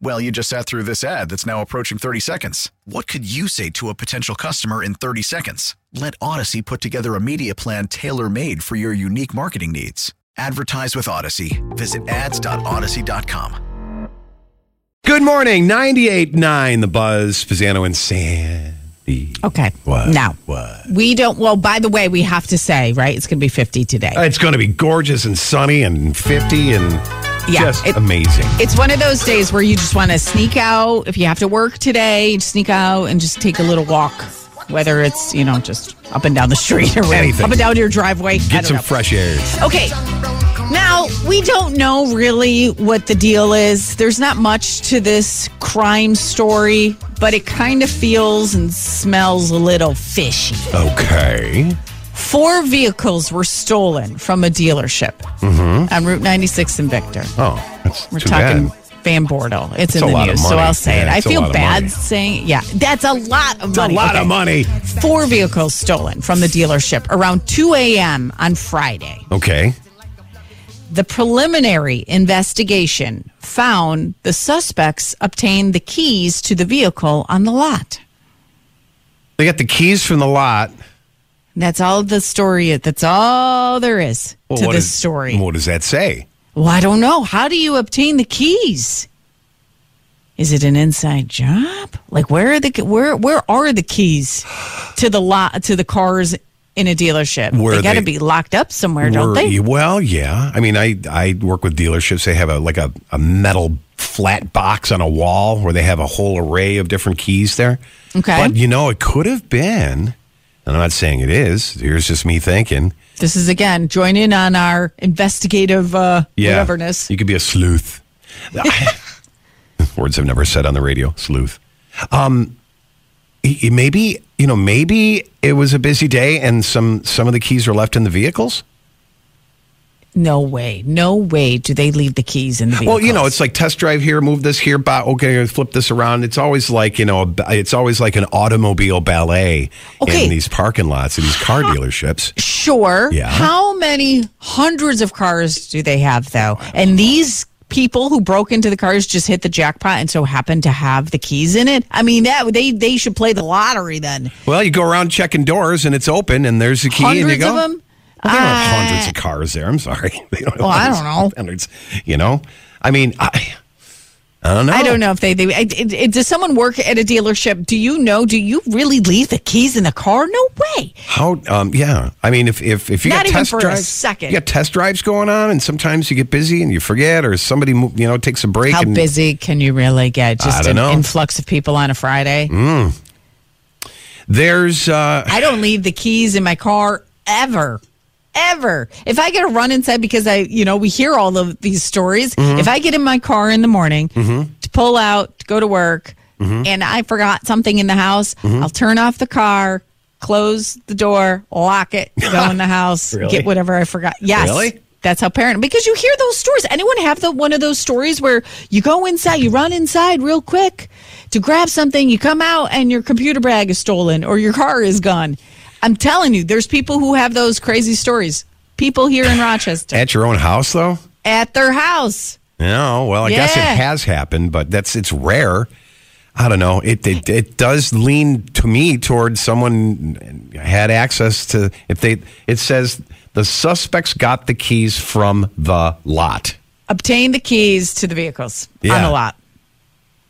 Well, you just sat through this ad that's now approaching 30 seconds. What could you say to a potential customer in 30 seconds? Let Odyssey put together a media plan tailor made for your unique marketing needs. Advertise with Odyssey. Visit ads.odyssey.com. Good morning, 98.9 The Buzz, Pisano and Sandy. Okay. What? Now, What? we don't, well, by the way, we have to say, right? It's going to be 50 today. It's going to be gorgeous and sunny and 50 and Yeah, just it- amazing. It's one of those days where you just want to sneak out. If you have to work today, sneak out and just take a little walk. Whether it's, you know, just up and down the street or Anything. up and down your driveway. Get some know. fresh air. Okay. Now, we don't know really what the deal is. There's not much to this crime story, but it kind of feels and smells a little fishy. Okay. Four vehicles were stolen from a dealership mm-hmm. on Route 96 in Victor. Oh, that's We're too talking bad. Van Bortel. It's It's in the news, so. I'll say it. I feel bad money. saying, yeah, that's a lot of It's a lot Okay. of money. Four vehicles stolen from the dealership around 2 a.m. on Friday. Okay. The preliminary investigation found the suspects obtained the keys to the vehicle on the lot. They got the keys from the lot. That's all the story. That's all there is Well, to this is- story. What does that say? Well, I don't know. How do you obtain the keys? Is it an inside job? Like where are the where where are the keys to the lot to the cars in a dealership? Where they got to be locked up somewhere, don't they? Well, yeah. I mean, I I work with dealerships. They have a like a, a metal flat box on a wall where they have a whole array of different keys there. Okay. But you know, it could have been. And I'm not saying it is. Here's just me thinking. This is again join in on our investigative uh, Yeah. whateverness. You could be a sleuth. Words I've never said on the radio. Sleuth. Um, y- y- maybe you know. Maybe it was a busy day, and some some of the keys are left in the vehicles. No way, no way do they leave the keys in the vehicle. Well, you know, it's like test drive here, move this here, okay, flip this around. It's always like you know, it's always like an automobile ballet Okay. in these parking lots of these car dealerships. Sure. Yeah. How many hundreds of cars do they have, though? And these people who broke into the cars just hit the jackpot and so happened to have the keys in it. I mean, that they they should play the lottery then. Well, you go around checking doors, and it's open, and there's the key, and you Hundreds go. of them. Well, there aren't Uh, hundreds of cars there. I'm sorry. They don't Well, I don't know. Hundreds. You know, I mean, I, I don't know. I don't know if they. they it, it, it- does someone work at a dealership? Do you know? Do you really leave the keys in the car? No way. How? Um, yeah. I mean, if if if you Not got even test for a second. you got test drives going on, and sometimes you get busy and you forget, or somebody you know takes a break. How and, busy can you really get? Just an know. influx of people on a Friday. There's uh, I don't leave the keys in my car ever. Ever. If I get a run inside because I, you know, we hear all of these stories. Mm-hmm. If I get in my car in the morning to pull out, to go to work, Mm-hmm. and I forgot something in the house, I'll turn off the car, close the door, lock it, go in the house, Really? get whatever I forgot. Yes. Really? That's how parent because you hear those stories. Anyone have the one of those stories where you go inside, you run inside real quick to grab something, you come out and your computer bag is stolen or your car is gone. I'm telling you, there's people who have those crazy stories. People here in Rochester at your own house, though. at their house. No, well, I guess it has happened, but that's it's rare. I don't know. It, it it does lean to me towards someone had access to if they. It says the suspects got the keys from the lot. Obtain the keys to the vehicles on Yeah. the lot.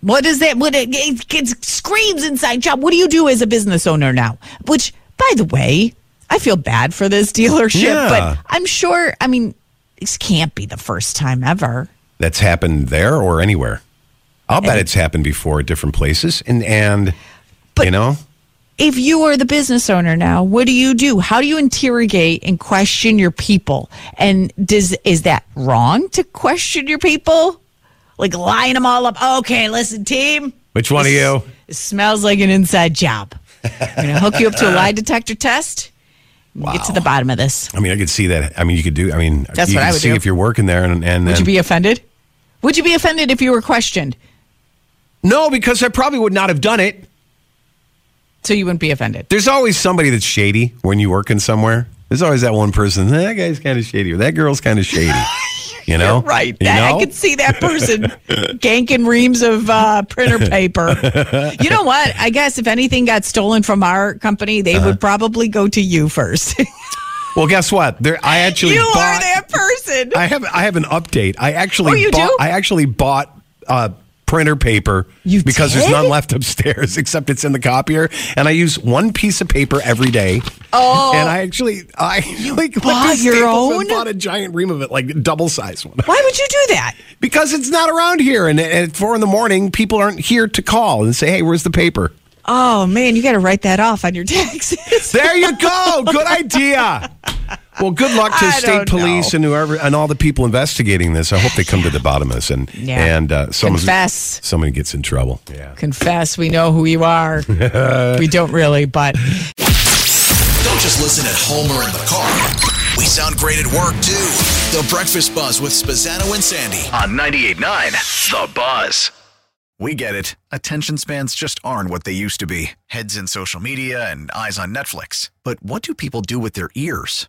What is that? What it, it, it screams inside job. What do you do as a business owner now? Which, by the way, I feel bad for this dealership, Yeah. but I'm sure. I mean, this can't be the first time ever. That's happened there or anywhere. I'll bet it's happened before at different places. And, and But- you know, If you are the business owner now, what do you do? How do you interrogate and question your people? And does is that wrong to question your people? Like line them all up. Okay, listen, team. which one of you? It smells like an inside job. I'm going to hook you up to a lie detector test. and Get to the bottom of this. I mean, I could see that. I mean, you could do, I mean, That's you what could I would see do. if you're working there and, and Would you be offended? Would you be offended if you were questioned? no, because I probably would not have done it. So you wouldn't be offended. There's always somebody that's shady when you working somewhere. There's always that one person. That guy's kind of shady, or that girl's kind of shady. You know, Right. You That- know? I could see that person ganking reams of uh, printer paper. You know what? I guess if anything got stolen from our company, they Uh-huh. would probably go to you first. Well, guess what? There, I actually you bought. are that person. I have I have an update. I actually Oh, you bought, do? I actually bought uh, printer paper You because there's none left upstairs except it's in the copier, and I use one piece of paper every day. Oh. and I actually I like went bought your own? bought a giant ream of it, like double size one. Why would you do that? Because it's not around here, and at four in the morning, people aren't here to call and say, "Hey, where's the paper?" Oh man, you got to write that off on your taxes. There you go. Good idea. Well, good luck to I state police know. and whoever and all the people investigating this. I hope they come to the bottom of this and Yeah. and uh, someone Confess. somebody gets in trouble. Yeah. Confess, we know who you are. we don't really, but Don't just listen at home or in the car. We sound great at work too. The Breakfast Buzz with Spazzano and Sandy on 98.9 The Buzz. We get it. Attention spans just aren't what they used to be heads in social media and eyes on Netflix. But what do people do with their ears?